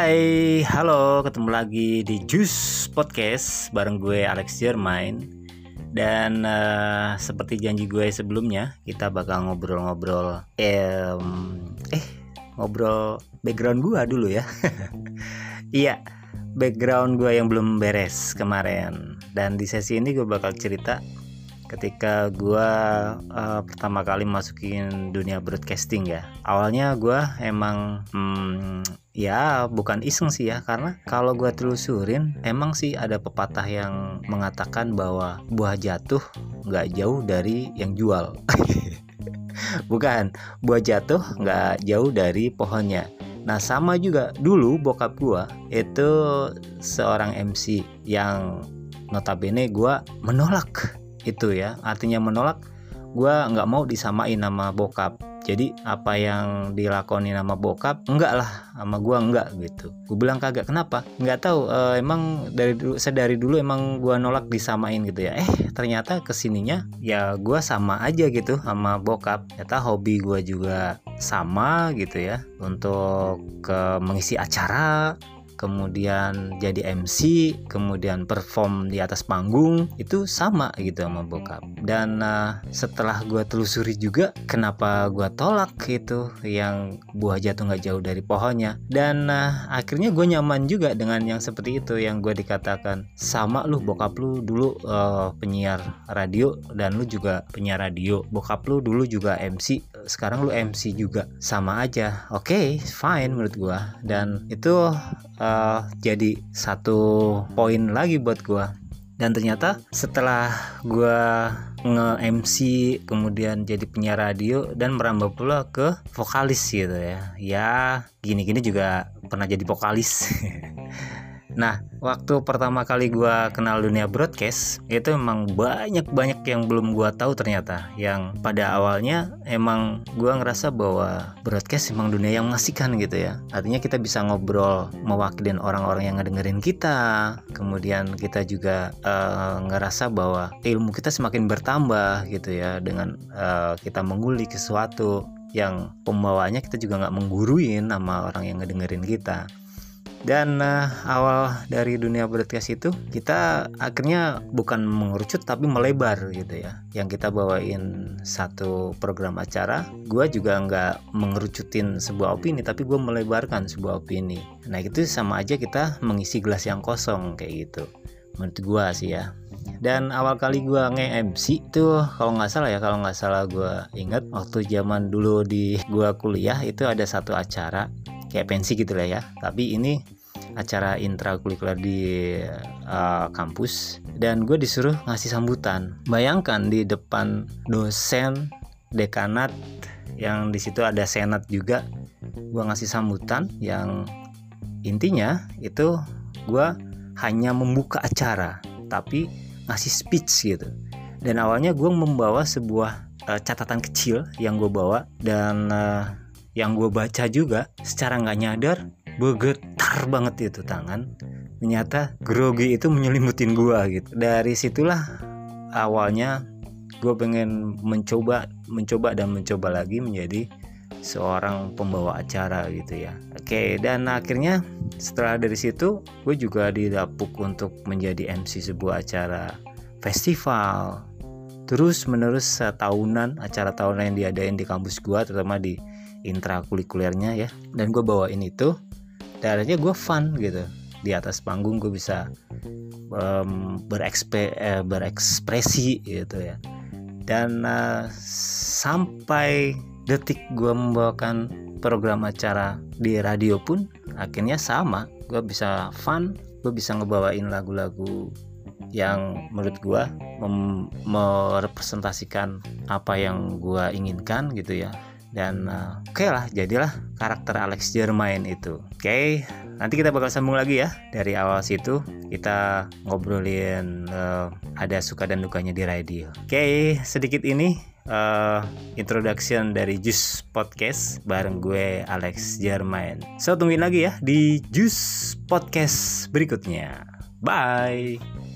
Hai, halo, ketemu lagi di Juice Podcast bareng gue Alex Jermain Dan uh, seperti janji gue sebelumnya, kita bakal ngobrol-ngobrol eh, eh ngobrol background gue dulu ya. iya, background gue yang belum beres kemarin. Dan di sesi ini gue bakal cerita ketika gue uh, pertama kali masukin dunia broadcasting ya awalnya gue emang hmm, ya bukan iseng sih ya karena kalau gue telusurin emang sih ada pepatah yang mengatakan bahwa buah jatuh nggak jauh dari yang jual. Bukan buah jatuh nggak jauh dari pohonnya. Nah sama juga dulu bokap gue itu seorang MC yang notabene gue menolak itu ya. Artinya menolak gue nggak mau disamain nama bokap. Jadi apa yang dilakoni nama bokap enggak lah. Sama gue enggak gitu. Gue bilang kagak kenapa? Nggak tahu uh, emang dari dulu sedari dulu emang gue nolak disamain gitu ya. Eh ternyata ke sininya ya gue sama aja gitu sama bokap. Ternyata hobi gue juga sama gitu ya untuk ke mengisi acara kemudian jadi MC, kemudian perform di atas panggung itu sama gitu sama bokap. Dan uh, setelah gue telusuri juga kenapa gue tolak itu yang buah jatuh nggak jauh dari pohonnya. Dan uh, akhirnya gue nyaman juga dengan yang seperti itu yang gue dikatakan sama lu bokap lu dulu uh, penyiar radio dan lu juga penyiar radio. Bokap lu dulu juga MC, sekarang lu MC juga sama aja. Oke, okay, fine menurut gue. Dan itu uh, jadi satu poin lagi buat gue dan ternyata setelah gue nge-MC kemudian jadi penyiar radio dan merambah pula ke vokalis gitu ya ya gini-gini juga pernah jadi vokalis Nah, waktu pertama kali gue kenal dunia broadcast itu emang banyak-banyak yang belum gue tahu ternyata. Yang pada awalnya emang gue ngerasa bahwa broadcast emang dunia yang mengasihkan gitu ya. Artinya kita bisa ngobrol mewakilin orang-orang yang ngedengerin kita. Kemudian kita juga uh, ngerasa bahwa ilmu kita semakin bertambah gitu ya dengan uh, kita mengulik sesuatu yang pembawanya kita juga nggak mengguruin sama orang yang ngedengerin kita dan uh, awal dari dunia broadcast itu kita akhirnya bukan mengerucut tapi melebar gitu ya. Yang kita bawain satu program acara gue juga nggak mengerucutin sebuah opini tapi gue melebarkan sebuah opini. Nah itu sama aja kita mengisi gelas yang kosong kayak gitu. Menurut gue sih ya. Dan awal kali gue nge-MC itu kalau nggak salah ya kalau nggak salah gue inget waktu zaman dulu di gue kuliah itu ada satu acara kayak pensi gitu lah ya. Tapi ini acara intrakurikuler di uh, kampus. Dan gue disuruh ngasih sambutan. Bayangkan di depan dosen dekanat yang di situ ada senat juga gue ngasih sambutan yang intinya itu gue hanya membuka acara tapi ngasih speech gitu. Dan awalnya gue membawa sebuah uh, catatan kecil yang gue bawa dan uh, yang gue baca juga secara nggak nyadar bergetar banget itu tangan. Ternyata grogi itu menyelimutin gue gitu. Dari situlah awalnya gue pengen mencoba mencoba dan mencoba lagi menjadi seorang pembawa acara gitu ya. Oke dan akhirnya setelah dari situ gue juga didapuk untuk menjadi MC sebuah acara festival. Terus menerus tahunan acara tahunan yang diadain di kampus gue terutama di intrakurikulernya ya. Dan gue bawain itu dan gue fun gitu. Di atas panggung gue bisa um, berekspe, eh, berekspresi gitu ya. Dan uh, sampai detik gue membawakan program acara di radio pun akhirnya sama. Gue bisa fun gue bisa ngebawain lagu-lagu yang menurut gue merepresentasikan apa yang gue inginkan gitu ya dan uh, oke okay lah jadilah karakter Alex Jermain itu. Oke okay, nanti kita bakal sambung lagi ya dari awal situ. Kita ngobrolin uh, ada suka dan dukanya di radio. Oke okay, sedikit ini uh, introduction dari Juice Podcast bareng gue Alex Jermain so tungguin lagi ya di Juice Podcast berikutnya. Bye